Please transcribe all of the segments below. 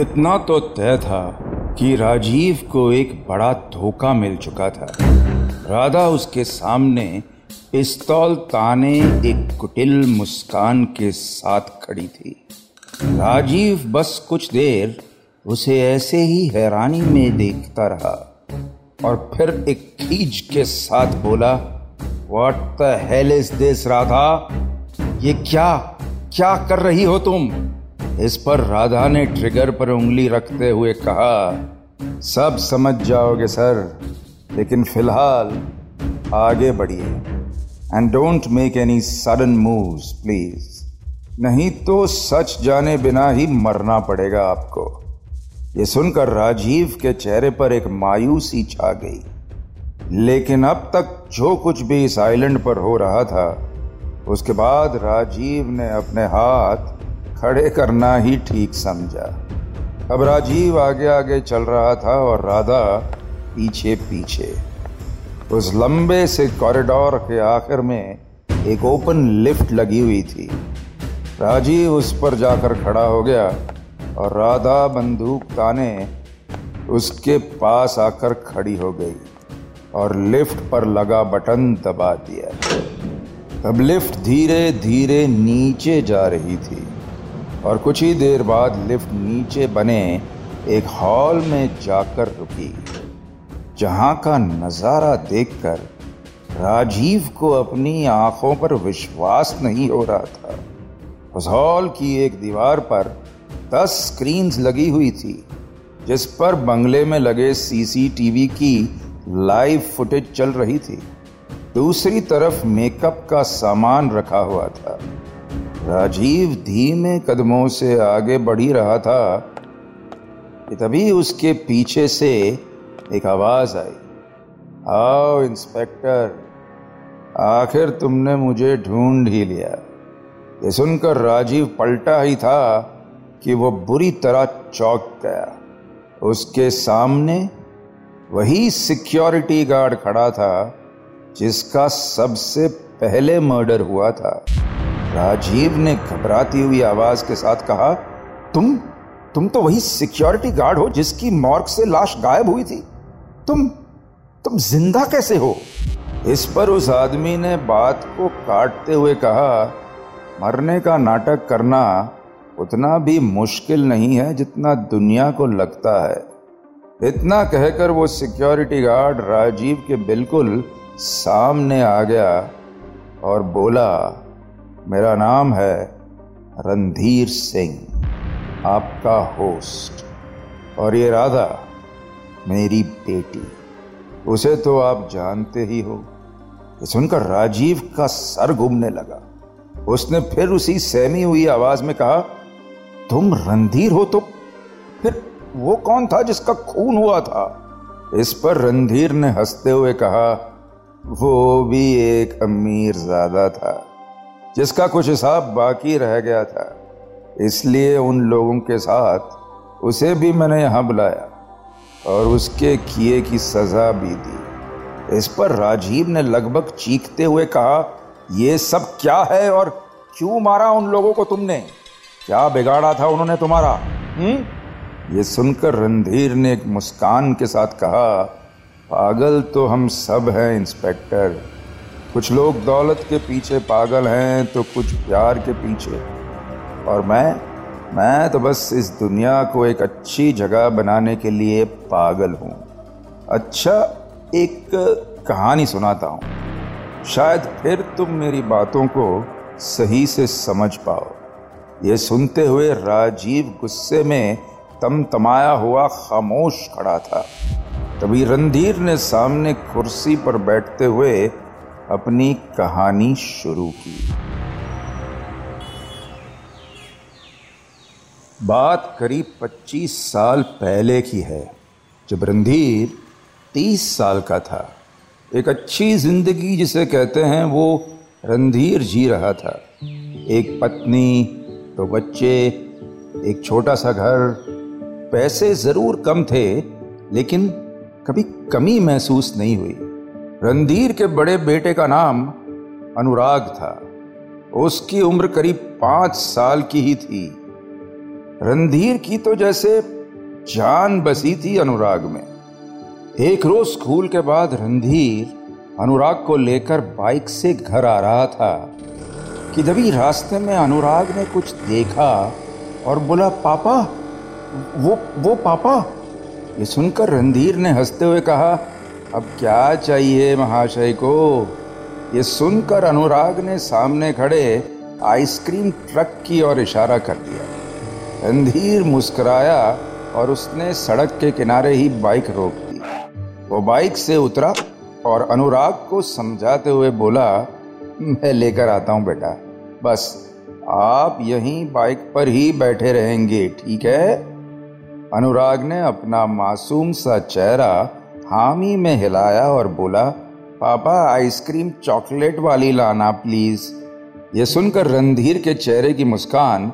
इतना तो तय था कि राजीव को एक बड़ा धोखा मिल चुका था। राधा उसके सामने पिस्तौल ताने एक कुटिल मुस्कान के साथ खड़ी थी। राजीव बस कुछ देर उसे ऐसे ही हैरानी में देखता रहा और फिर एक खींच के साथ बोला what the hell is this Radha ये क्या क्या कर रही हो तुम? इस पर राधा ने ट्रिगर पर उंगली रखते हुए कहा, सब समझ जाओगे, सर, लेकिन फ़िलहाल आगे बढ़िए। And don't make any sudden moves please नहीं तो सच जाने बिना ही मरना पड़ेगा आपको। ये सुनकर राजीव के चेहरे पर एक मायूसी छा गई। लेकिन अब तक जो कुछ भी इस आइलैंड पर हो रहा था, उसके बाद राजीव ने अपने हाथ खड़े करना ही ठीक समझा। अब राजीव आगे आगे चल रहा था और राधा पीछे पीछे। उस लंबे से कॉरिडोर के आखिर में एक ओपन लिफ्ट लगी हुई थी। राजीव उस पर जाकर खड़ा हो गया और राधा बंदूक ताने उसके पास आकर खड़ी हो गई और लिफ्ट पर लगा बटन दबा दिया। तब लिफ्ट धीरे धीरे नीचे जा रही थी। और कुछ ही देर बाद लिफ्ट नीचे बने, एक हॉल में जाकर रुकी, जहाँ का नज़ारा देखकर राजीव को अपनी आँखों पर विश्वास नहीं हो रहा था। उस हॉल की एक दीवार पर दस स्क्रीन्स लगी हुई थी, जिस पर बंगले में लगे सीसीटीवी की लाइव फुटेज चल रही थी। दूसरी तरफ़ मेकअप का सामान रखा हुआ था। राजीव धीमे कदमों से आगे बढ़ ही रहा था कि तभी उसके पीछे से एक आवाज़ आई। आओ, इंस्पेक्टर, आखिर तुमने मुझे ढूंढ ही लिया। ये सुनकर राजीव पलटा ही था कि वो बुरी तरह चौक गया। उसके सामने वही सिक्योरिटी गार्ड खड़ा था, जिसका सबसे पहले मर्डर हुआ था। राजीव ने घबराती हुई आवाज़ के साथ कहा, तुम तुम तो वही सिक्योरिटी गार्ड हो जिसकी मॉर्ग से लाश गायब हुई थी। तुम तुम ज़िंदा कैसे हो? इस पर उस आदमी ने बात को काटते हुए कहा, मरने का नाटक करना उतना भी मुश्किल नहीं है जितना दुनिया को लगता है। इतना कहकर वो सिक्योरिटी गार्ड राजीव के बिल्कुल सामने आ गया और बोला मेरा नाम है रणधीर सिंह, आपका होस्ट। और ये राधा, मेरी बेटी। उसे तो आप जानते ही हो सुनकर राजीव का सर घूमने लगा। उसने फिर उसी सहमी हुई आवाज़ में कहा, तुम रणधीर हो तो फिर वो कौन था जिसका खून हुआ था? इस पर रणधीर ने हँसते हुए कहा, वो भी एक अमीर ज़्यादा था। जिसका कुछ हिसाब बाकी रह गया था। इसलिए उन लोगों के साथ उसे भी मैंने यहाँ बुलाया और उसके किए की सजा भी दी। इस पर राजीव ने लगभग चीखते हुए कहा यह सब क्या है और क्यों मारा उन लोगों को तुमने? क्या बिगाड़ा था उन्होंने तुम्हारा? हम्म ये सुनकर रणधीर ने एक मुस्कान के साथ कहा, पागल तो हम सब हैं, इंस्पेक्टर। कुछ लोग दौलत के पीछे पागल हैं तो कुछ प्यार के पीछे। और मैं मैं तो बस इस दुनिया को एक अच्छी जगह बनाने के लिए पागल हूँ। अच्छा एक कहानी सुनाता हूँ। शायद फिर तुम मेरी बातों को सही से समझ पाओ। ये सुनते हुए राजीव गुस्से में तम तमाया हुआ खामोश खड़ा था। तभी रणधीर ने सामने कुर्सी पर बैठते हुए अपनी कहानी शुरू की। बात करीब 25 साल पहले की है, जब रणधीर 30 साल का था। एक अच्छी ज़िंदगी जिसे कहते हैं, वो रणधीर जी रहा था। एक पत्नी तो बच्चे, एक छोटा सा घर। पैसे ज़रूर कम थे, लेकिन कभी कमी महसूस नहीं हुई। रणधीर के बड़े बेटे का नाम अनुराग था। उसकी उम्र करीब पाँच साल की ही थी। रणधीर की तो जैसे जान बसी थी अनुराग में। एक रोज स्कूल के बाद रणधीर अनुराग को लेकर बाइक से घर आ रहा था कि तभी रास्ते में अनुराग ने कुछ देखा और बोला, पापा, वो वो पापा? ये सुनकर रणधीर ने हँसते हुए कहा अब क्या चाहिए महाशय को? ये सुनकर अनुराग ने सामने खड़े आइसक्रीम ट्रक की ओर इशारा कर दिया। रणधीर मुस्कुराया और उसने सड़क के किनारे ही बाइक रोक दी। वो बाइक से उतरा और अनुराग को समझाते हुए बोला, मैं लेकर आता हूँ बेटा। बस, आप यहीं बाइक पर ही बैठे रहेंगे, ठीक है? अनुराग ने अपना मासूम सा चेहरा हामी में हिलाया और बोला, पापा, आइसक्रीम चॉकलेट वाली लाना, प्लीज़। ये सुनकर रणधीर के चेहरे की मुस्कान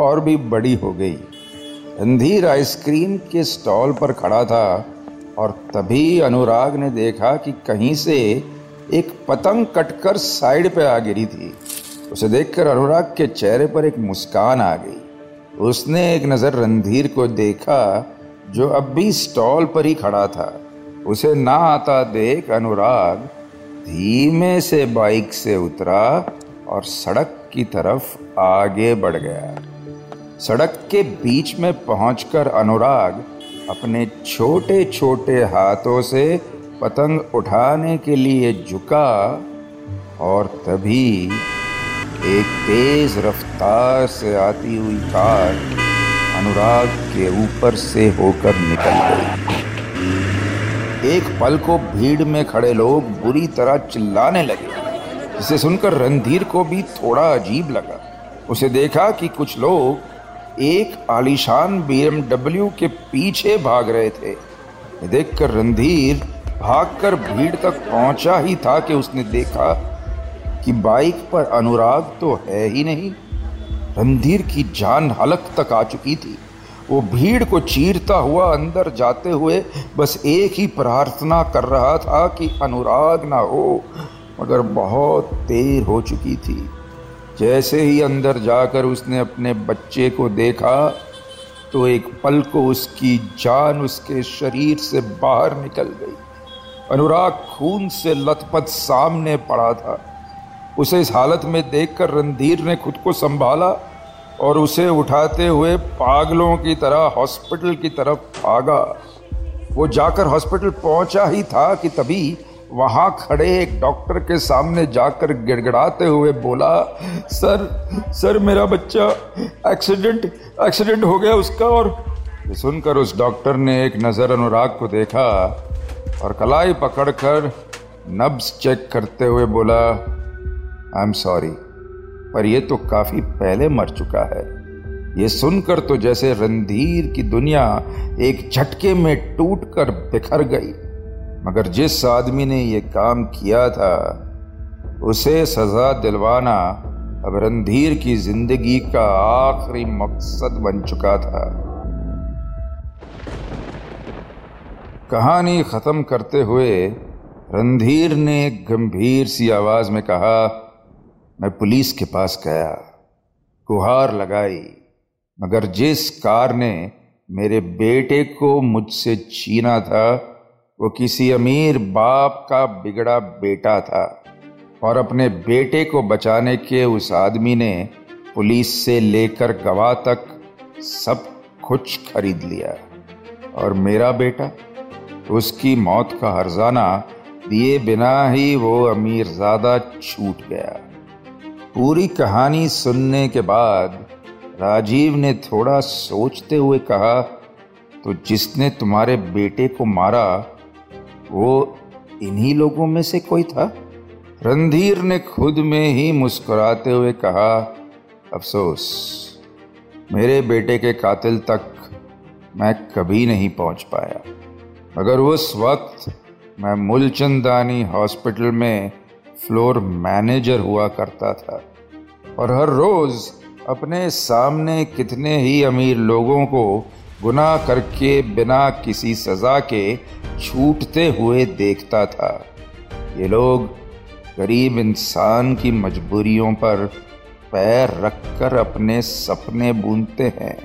और भी बड़ी हो गई। रणधीर आइसक्रीम के स्टॉल पर खड़ा था और तभी अनुराग ने देखा कि कहीं से एक पतंग कटकर साइड पे आ गिरी थी। उसे देखकर अनुराग के चेहरे पर एक मुस्कान आ गई। उसने एक नज़र रणधीर को देखा, जो अब भी स्टॉल पर ही खड़ा था। उसे ना आता देख अनुराग धीमे से बाइक से उतरा और सड़क की तरफ़ आगे बढ़ गया। सड़क के बीच में पहुंचकर अनुराग अपने छोटे छोटे हाथों से पतंग उठाने के लिए झुका और तभी एक तेज रफ्तार से आती हुई कार अनुराग के ऊपर से होकर निकल गई। एक पल को भीड़ में खड़े लोग बुरी तरह चिल्लाने लगे। इसे सुनकर रणधीर को भी थोड़ा अजीब लगा। उसे देखा कि कुछ लोग एक आलिशान बीएमडब्ल्यू के पीछे भाग रहे थे। देखकर रणधीर भागकर भीड़ तक पहुँचा ही था कि उसने देखा कि बाइक पर अनुराग तो है ही नहीं। रणधीर की जान हलक तक आ चुकी थी। वो भीड़ को चीरता हुआ अंदर जाते हुए बस एक ही प्रार्थना कर रहा था कि अनुराग ना हो, मगर बहुत देर हो चुकी थी। जैसे ही अंदर जाकर उसने अपने बच्चे को देखा तो एक पल को उसकी जान उसके शरीर से बाहर निकल गई। अनुराग खून से लथपथ सामने पड़ा था। उसे इस हालत में देखकर रणधीर ने खुद को संभाला और उसे उठाते हुए पागलों की तरह, हॉस्पिटल की तरफ़ भागा। वो जाकर हॉस्पिटल पहुँचा ही था कि तभी वहाँ खड़े एक डॉक्टर के सामने जाकर गिड़गिड़ाते हुए बोला, सर सर, मेरा बच्चा एक्सीडेंट एक्सीडेंट हो गया उसका। और सुनकर उस डॉक्टर ने एक नज़र अनुराग को देखा और कलाई पकड़कर नब्स चेक करते हुए बोला आई एम सॉरी पर यह तो काफ़ी पहले मर चुका है। ये सुनकर तो जैसे रणधीर की दुनिया एक झटके में टूट कर बिखर गई। मगर जिस आदमी ने यह काम किया था, उसे सजा दिलवाना अब रणधीर की ज़िंदगी का आखिरी मकसद बन चुका था। कहानी खत्म करते हुए रणधीर ने गंभीर सी आवाज़ में कहा मैं पुलिस के पास गया गुहार लगाई, मगर जिस कार ने मेरे बेटे को मुझसे छीना था, वो किसी अमीर बाप का बिगड़ा बेटा था और अपने बेटे को बचाने के उस आदमी ने पुलिस से लेकर गवाह तक सब कुछ खरीद लिया। और मेरा बेटा? उसकी मौत का हर्जाना दिए बिना ही वो अमीर ज़्यादा छूट गया। पूरी कहानी सुनने के बाद राजीव ने थोड़ा सोचते हुए कहा तो जिसने तुम्हारे बेटे को मारा, वो इन्हीं लोगों में से कोई था? रणधीर ने खुद में ही मुस्कुराते हुए कहा, अफसोस, मेरे बेटे के कातिल तक मैं कभी नहीं पहुँच पाया। मगर उस वक्त मैं मूलचंदानी हॉस्पिटल में फ्लोर मैनेजर हुआ करता था और हर रोज अपने सामने कितने ही अमीर लोगों को गुनाह करके बिना किसी सजा के छूटते हुए देखता था। ये लोग गरीब इंसान की मजबूरियों पर पैर रखकर अपने सपने बूनते हैं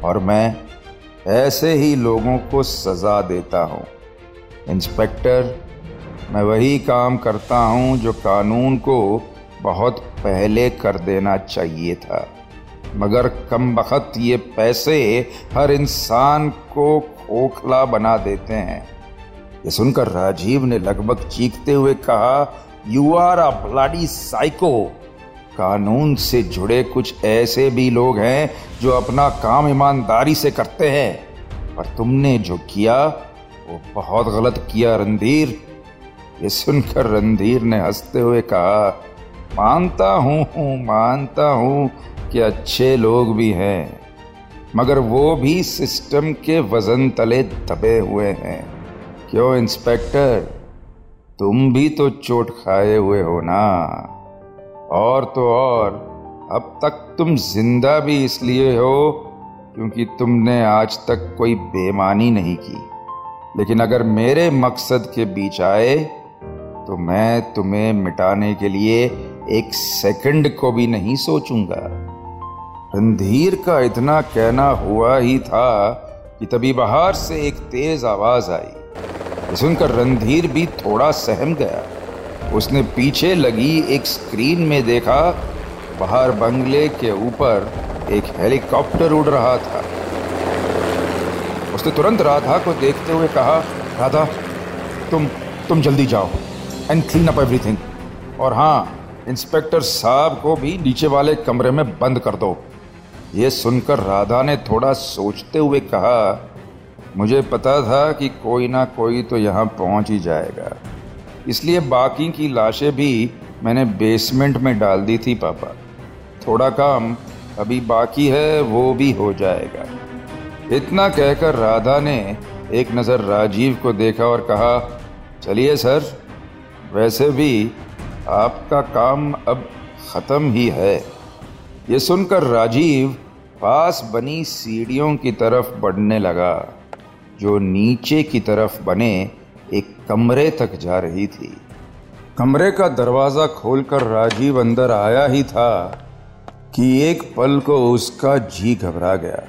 और मैं ऐसे ही लोगों को सजा देता हूँ। इंस्पेक्टर मैं वही काम करता हूँ जो कानून को बहुत पहले कर देना चाहिए था। मगर कम बखत ये पैसे हर इंसान को खोखला बना देते हैं। ये सुनकर राजीव ने लगभग चीखते हुए कहा you are a bloody psycho कानून से जुड़े कुछ ऐसे भी लोग हैं जो अपना काम ईमानदारी से करते हैं। पर तुमने जो किया, वो बहुत गलत किया, रणधीर। ये सुनकर रणधीर ने हँसते हुए कहा, मानता हूँ मानता हूँ कि अच्छे लोग भी हैं, मगर वो भी सिस्टम के वज़न तले दबे हुए हैं। क्यों, इंस्पेक्टर? तुम भी तो चोट खाए हुए हो ना। और तो और, अब तक तुम ज़िंदा भी इसलिए हो क्योंकि तुमने आज तक कोई बेमानी नहीं की। लेकिन अगर मेरे मकसद के बीच आए तो मैं तुम्हें मिटाने के लिए एक सेकंड को भी नहीं सोचूँगा। रणधीर का इतना कहना हुआ ही था कि तभी बाहर से एक तेज आवाज़ आई सुनकर रणधीर भी थोड़ा सहम गया। उसने पीछे लगी एक स्क्रीन में देखा, बाहर बंगले के ऊपर एक हेलीकॉप्टर उड़ रहा था। उसने तुरंत राधा को देखते हुए कहा, राधा, तुम तुम जल्दी जाओ। एंड क्लीन अप एवरीथिंग और हाँ इंस्पेक्टर साहब को भी नीचे वाले कमरे में बंद कर दो। ये सुनकर राधा ने थोड़ा सोचते हुए कहा, मुझे पता था कि कोई ना कोई तो यहाँ पहुँच ही जाएगा। इसलिए बाकी की लाशें भी मैंने बेसमेंट में डाल दी थी, पापा। थोड़ा काम अभी बाकी है, वो भी हो जाएगा। इतना कहकर राधा ने एक नज़र राजीव को देखा और कहा, चलिए सर वैसे भी आपका काम अब ख़त्म ही है। ये सुनकर राजीव पास बनी सीढ़ियों की तरफ़ बढ़ने लगा, जो नीचे की तरफ़ बने एक कमरे तक जा रही थी। कमरे का दरवाज़ा खोलकर राजीव अंदर आया ही था कि एक पल को उसका जी घबरा गया।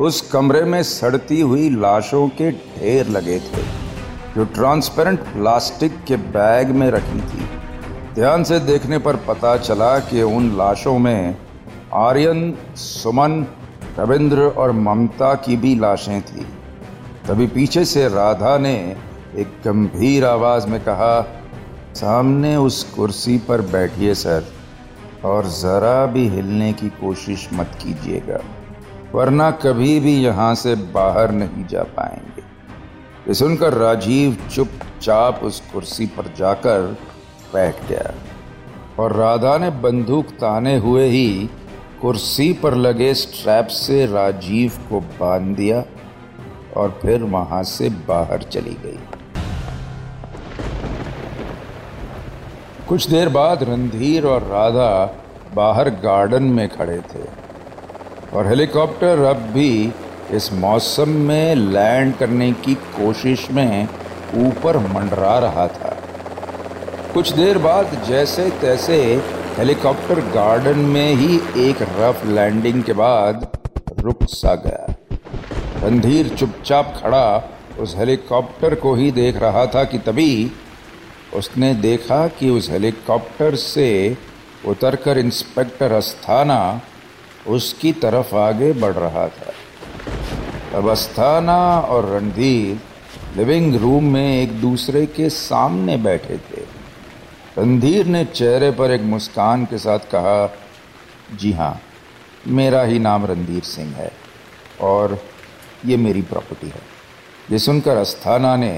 उस कमरे में सड़ती हुई लाशों के ढेर लगे थे। जो ट्रांसपेरेंट प्लास्टिक के बैग में रखी थी। ध्यान से देखने पर पता चला कि उन लाशों में आर्यन, सुमन, रविंद्र और ममता की भी लाशें थी। तभी पीछे से राधा ने एक गंभीर आवाज़ में कहा, सामने उस कुर्सी पर बैठिए, सर, और ज़रा भी हिलने की कोशिश मत कीजिएगा, वरना कभी भी यहाँ से बाहर नहीं जा पाएँगे। ये सुनकर राजीव चुपचाप उस कुर्सी पर जाकर बैठ गया। और राधा ने बंदूक ताने हुए ही कुर्सी पर लगे स्ट्रैप से राजीव को बाँध दिया और फिर वहाँ से बाहर चली गई। कुछ देर बाद रणधीर और राधा बाहर गार्डन में खड़े थे और हेलीकॉप्टर अब भी इस मौसम में लैंड करने की कोशिश में ऊपर मंडरा रहा था। कुछ देर बाद जैसे तैसे हेलीकॉप्टर गार्डन में ही एक रफ लैंडिंग के बाद रुक सा गया। रणधीर चुपचाप खड़ा उस हेलीकॉप्टर को ही देख रहा था कि तभी उसने देखा कि उस हेलीकॉप्टर से उतरकर इंस्पेक्टर अस्थाना उसकी तरफ़ आगे बढ़ रहा था। अब अस्थाना और रणधीर लिविंग रूम में एक दूसरे के सामने बैठे थे। रणधीर ने चेहरे पर एक मुस्कान के साथ कहा, जी हाँ मेरा ही नाम रणधीर सिंह है और ये मेरी प्रॉपर्टी है। ये सुनकर अस्थाना ने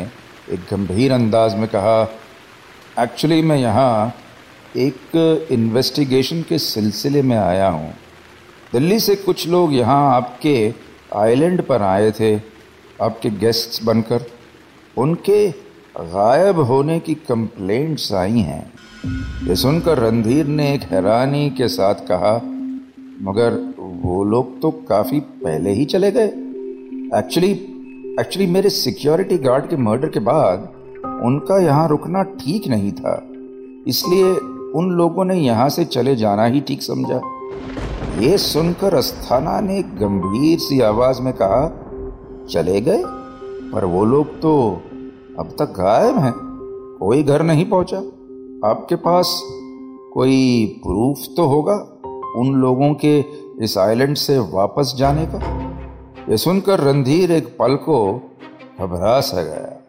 एक गंभीर अंदाज में कहा, एक्चुअली मैं यहाँ एक इन्वेस्टिगेशन के सिलसिले में आया हूँ। दिल्ली से कुछ लोग यहाँ आपके आइलैंड पर आए थे आपके गेस्ट्स बनकर, उनके गायब होने की कंप्लेंट्स आई हैं। ये सुनकर रणधीर ने एक हैरानी के साथ कहा, मगर वो लोग तो काफ़ी पहले ही चले गए। एक्चुअली एक्चुअली मेरे सिक्योरिटी गार्ड के मर्डर के बाद उनका यहाँ रुकना ठीक नहीं था, इसलिए उन लोगों ने यहाँ से चले जाना ही ठीक समझा। ये सुनकर अस्थाना ने गंभीर सी आवाज़ में कहा, चले गए? पर वो लोग तो अब तक गायब हैं। कोई घर नहीं पहुँचा। आपके पास कोई प्रूफ तो होगा उन लोगों के इस आइलैंड से वापस जाने का? यह सुनकर रणधीर एक पल को घबरा सा गया।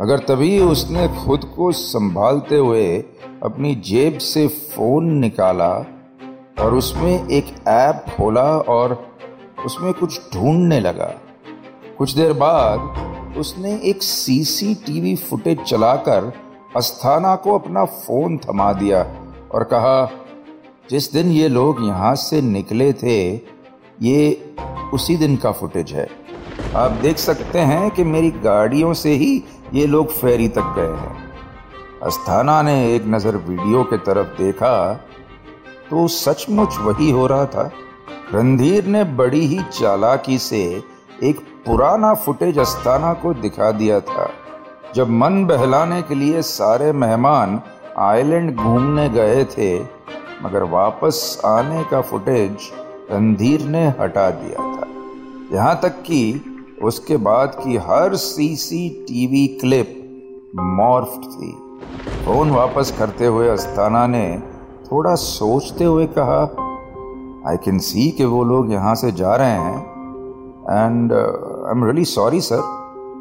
अगर तभी उसने खुद को संभालते हुए अपनी जेब से फ़ोन निकाला और उसमें एक ऐप खोला और उसमें कुछ ढूँढने लगा। कुछ देर बाद उसने एक सीसीटीवी फुटेज चलाकर अस्थाना को अपना फ़ोन थमा दिया और कहा, जिस दिन ये लोग यहाँ से निकले थे, ये उसी दिन का फुटेज है। आप देख सकते हैं कि मेरी गाड़ियों से ही ये लोग फेरी तक गए हैं। अस्थाना ने एक नज़र वीडियो के तरफ़ देखा तो सचमुच वही हो रहा था। रणधीर ने बड़ी ही चालाकी से एक पुराना फुटेज अस्थाना को दिखा दिया था। जब मन बहलाने के लिए सारे मेहमान आइलैंड घूमने गए थे, मगर वापस आने का फुटेज रणधीर ने हटा दिया था। यहाँ तक कि उसके बाद की हर सीसीटीवी क्लिप मॉर्फ्ड थी। फ़ोन वापस करते हुए अस्थाना ने थोड़ा सोचते हुए कहा आई कैन सी कि वो लोग यहाँ से जा रहे हैं। And I am really sorry sir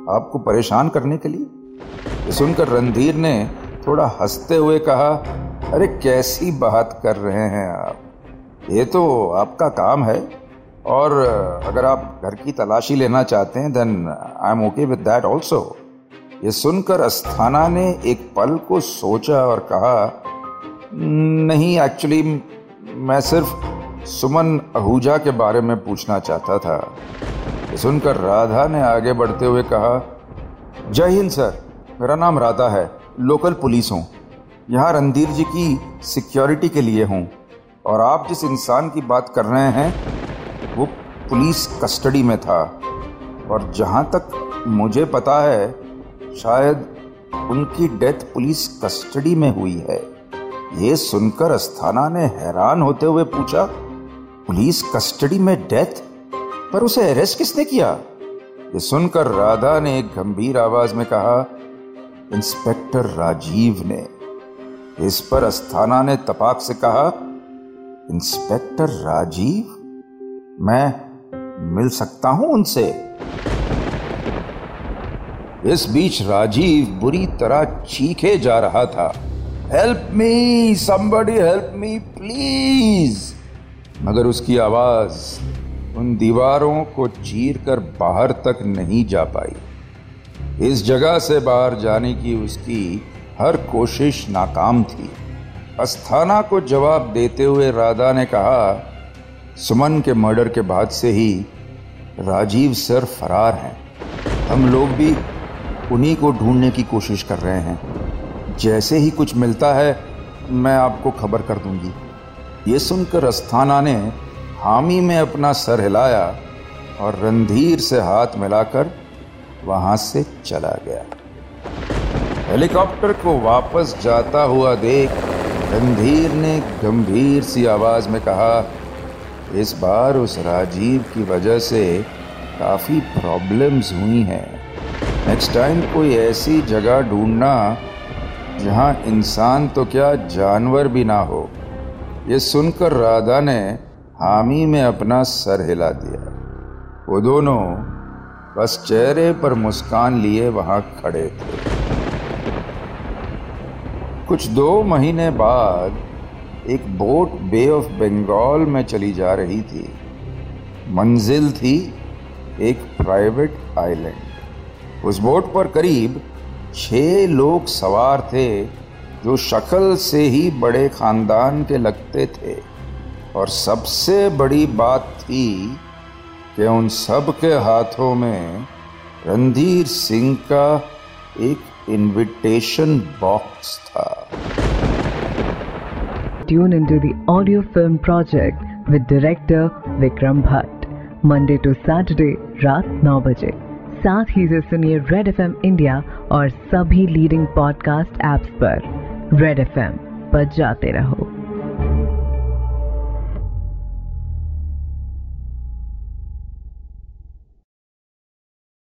आपको परेशान करने के लिए? सुनकर रणधीर ने थोड़ा हँसते हुए कहा अरे कैसी बात कर रहे हैं आप? ये तो आपका काम है। और uh, अगर आप घर की तलाशी लेना चाहते हैं then I am okay with that also ये सुनकर अस्थाना ने एक पल को सोचा और कहा नहीं एक्चुअली मैं सिर्फ़ सुमन आहूजा के बारे में पूछना चाहता था। सुनकर राधा ने आगे बढ़ते हुए कहा, जय हिंद, सर। मेरा नाम राधा है। लोकल पुलिस हूँ। यहाँ रणधीर जी की सिक्योरिटी के लिए हूँ। और आप जिस इंसान की बात कर रहे हैं, वो पुलिस कस्टडी में था। और जहाँ तक मुझे पता है, शायद उनकी डेथ पुलिस कस्टडी में हुई है। ये सुनकर अस्थाना ने हैरान होते हुए पूछा, पुलिस कस्टडी में डेथ? पर उसे अरेस्ट किसने किया? ये सुनकर राधा ने एक गंभीर आवाज़ में कहा, इंस्पेक्टर राजीव ने। इस पर अस्थाना ने तपाक से कहा, इंस्पेक्टर राजीव? मैं मिल सकता हूँ उनसे? इस बीच राजीव बुरी तरह चीखे जा रहा था। Help me somebody help me please मगर उसकी आवाज़ उन दीवारों को चीर कर बाहर तक नहीं जा पाई। इस जगह से बाहर जाने की उसकी हर कोशिश नाकाम थी। अस्थाना को जवाब देते हुए राधा ने कहा, सुमन के मर्डर के बाद से ही राजीव सर फरार हैं। हम लोग भी उन्हीं को ढूँढने की कोशिश कर रहे हैं। जैसे ही कुछ मिलता है, मैं आपको खबर कर दूँगी। ये सुनकर अस्थाना ने हामी में अपना सर हिलाया और रणधीर से हाथ मिलाकर वहाँ से चला गया। हेलीकॉप्टर को वापस जाता हुआ देख रणधीर ने गंभीर सी आवाज़ में कहा, इस बार उस राजीव की वजह से काफ़ी प्रॉब्लम्स हुई हैं। नेक्स्ट टाइम कोई ऐसी जगह ढूंढना जहाँ इंसान तो क्या जानवर भी ना हो। ये सुनकर राधा ने हामी में अपना सर हिला दिया। वो दोनों बस चेहरे पर मुस्कान लिए वहाँ खड़े थे। कुछ दो महीने बाद एक बोट बे ऑफ़ बंगाल में चली जा रही थी। मंजिल थी एक प्राइवेट आइलैंड। उस बोट पर करीब छह लोग सवार थे जो शक्ल से ही बड़े खानदान के लगते थे और सबसे बड़ी बात थी कि उन सब के हाथों में रणधीर सिंह का एक इनविटेशन बॉक्स था Tune into the audio film project with director Vikram Bhatt. Monday to Saturday, रात 9 बजे साथ ही से सुनिए रेड एफएम इंडिया और सभी लीडिंग पॉडकास्ट ऐप्स पर। रेड एफ़एम पर जाते रहो।